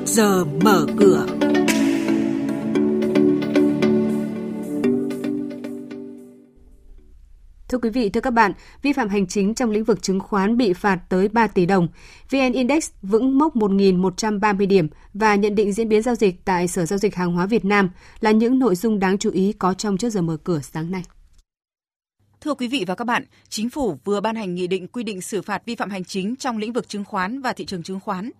trước giờ mở cửa. Thưa quý vị, thưa các bạn, vi phạm hành chính trong lĩnh vực chứng khoán bị phạt tới 3 tỷ đồng. VN Index vững mốc 1.130 điểm và nhận định diễn biến giao dịch tại Sở Giao dịch Hàng hóa Việt Nam là những nội dung đáng chú ý có trong trước giờ mở cửa sáng nay. Thưa quý vị và các bạn, Chính phủ vừa ban hành nghị định quy định xử phạt vi phạm hành chính trong lĩnh vực chứng khoán và thị trường chứng khoán.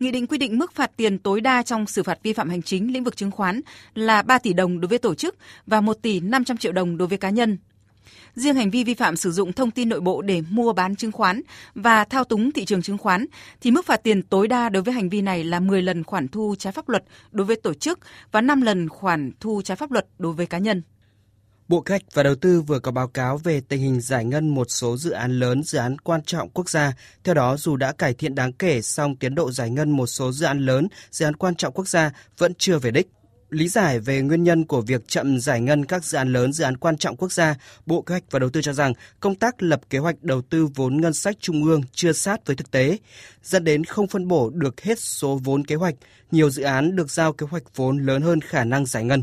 Nghị định quy định mức phạt tiền tối đa trong xử phạt vi phạm hành chính lĩnh vực chứng khoán là 3 tỷ đồng đối với tổ chức và 1 tỷ 500 triệu đồng đối với cá nhân. Riêng hành vi vi phạm sử dụng thông tin nội bộ để mua bán chứng khoán và thao túng thị trường chứng khoán thì mức phạt tiền tối đa đối với hành vi này là 10 lần khoản thu trái pháp luật đối với tổ chức và 5 lần khoản thu trái pháp luật đối với cá nhân. Bộ Kế hoạch và Đầu tư vừa có báo cáo về tình hình giải ngân một số dự án lớn, dự án quan trọng quốc gia. Theo đó, dù đã cải thiện đáng kể, song tiến độ giải ngân một số dự án lớn, dự án quan trọng quốc gia vẫn chưa về đích. Lý giải về nguyên nhân của việc chậm giải ngân các dự án lớn, dự án quan trọng quốc gia, Bộ Kế hoạch và Đầu tư cho rằng công tác lập kế hoạch đầu tư vốn ngân sách trung ương chưa sát với thực tế, dẫn đến không phân bổ được hết số vốn kế hoạch. Nhiều dự án được giao kế hoạch vốn lớn hơn khả năng giải ngân.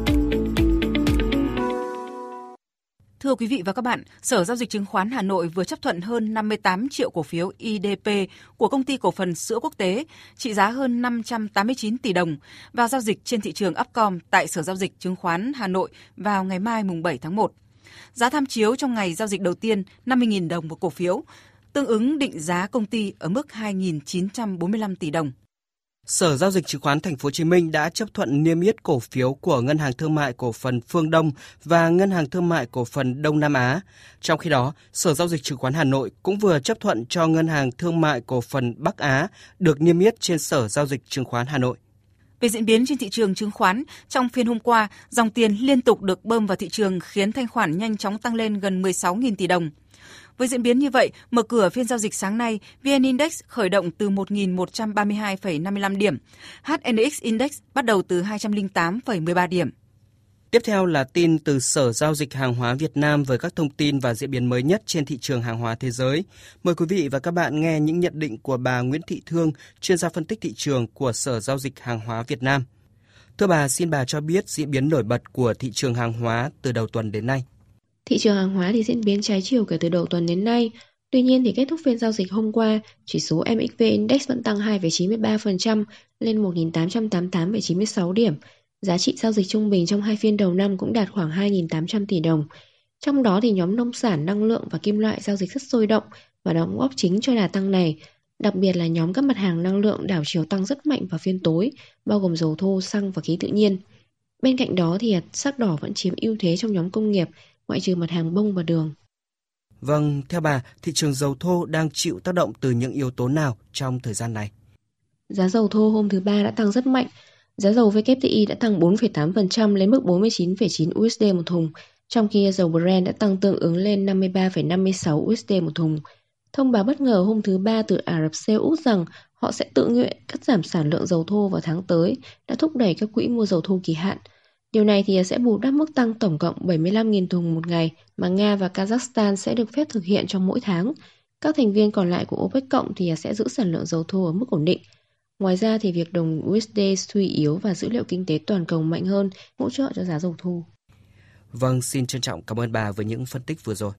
Thưa quý vị và các bạn, Sở Giao dịch Chứng khoán Hà Nội vừa chấp thuận hơn 58 triệu cổ phiếu IDP của công ty cổ phần sữa quốc tế trị giá hơn 589 tỷ đồng vào giao dịch trên thị trường Upcom tại Sở Giao dịch Chứng khoán Hà Nội vào ngày mai mùng 7 tháng 1. Giá tham chiếu trong ngày giao dịch đầu tiên 50.000 đồng một cổ phiếu, tương ứng định giá công ty ở mức 2.945 tỷ đồng. Sở giao dịch chứng khoán Thành phố Hồ Chí Minh đã chấp thuận niêm yết cổ phiếu của Ngân hàng Thương mại Cổ phần Phương Đông và Ngân hàng Thương mại Cổ phần Đông Nam Á. Trong khi đó, Sở giao dịch chứng khoán Hà Nội cũng vừa chấp thuận cho Ngân hàng Thương mại Cổ phần Bắc Á được niêm yết trên Sở giao dịch chứng khoán Hà Nội. Về diễn biến trên thị trường chứng khoán, trong phiên hôm qua, dòng tiền liên tục được bơm vào thị trường khiến thanh khoản nhanh chóng tăng lên gần 16.000 tỷ đồng. Với diễn biến như vậy, mở cửa phiên giao dịch sáng nay, VN Index khởi động từ 1.132,55 điểm, HNX Index bắt đầu từ 208,13 điểm. Tiếp theo là tin từ Sở Giao dịch Hàng hóa Việt Nam với các thông tin và diễn biến mới nhất trên thị trường hàng hóa thế giới. Mời quý vị và các bạn nghe những nhận định của bà Nguyễn Thị Thương, chuyên gia phân tích thị trường của Sở Giao dịch Hàng hóa Việt Nam. Thưa bà, xin bà cho biết diễn biến nổi bật của thị trường hàng hóa từ đầu tuần đến nay. Thị trường hàng hóa thì diễn biến trái chiều kể từ đầu tuần đến nay. Tuy nhiên thì kết thúc phiên giao dịch hôm qua, chỉ số MXV Index vẫn tăng 2,93% lên 1.888,96 điểm. Giá trị giao dịch trung bình trong hai phiên đầu năm cũng đạt khoảng 2.800 tỷ đồng. Trong đó thì nhóm nông sản, năng lượng và kim loại giao dịch rất sôi động và đóng góp chính cho đà tăng này. Đặc biệt là nhóm các mặt hàng năng lượng đảo chiều tăng rất mạnh vào phiên tối, bao gồm dầu thô, xăng và khí tự nhiên. Bên cạnh đó thì sắc đỏ vẫn chiếm ưu thế trong nhóm công nghiệp, ngoại trừ mặt hàng bông và đường. Vâng, theo bà, thị trường dầu thô đang chịu tác động từ những yếu tố nào trong thời gian này? Giá dầu thô hôm thứ ba đã tăng rất mạnh. Giá dầu WTI đã tăng 4,8% lên mức 49,9 USD một thùng, trong khi dầu Brent đã tăng tương ứng lên 53,56 USD một thùng. Thông báo bất ngờ hôm thứ Ba từ Ả Rập Xê Út rằng họ sẽ tự nguyện cắt giảm sản lượng dầu thô vào tháng tới đã thúc đẩy các quỹ mua dầu thô kỳ hạn. Điều này thì sẽ bù đắp mức tăng tổng cộng 75.000 thùng một ngày mà Nga và Kazakhstan sẽ được phép thực hiện trong mỗi tháng. Các thành viên còn lại của OPEC cộng thì sẽ giữ sản lượng dầu thô ở mức ổn định. Ngoài ra thì việc đồng USD suy yếu và dữ liệu kinh tế toàn cầu mạnh hơn hỗ trợ cho giá dầu thô. Vâng, xin trân trọng cảm ơn bà với những phân tích vừa rồi.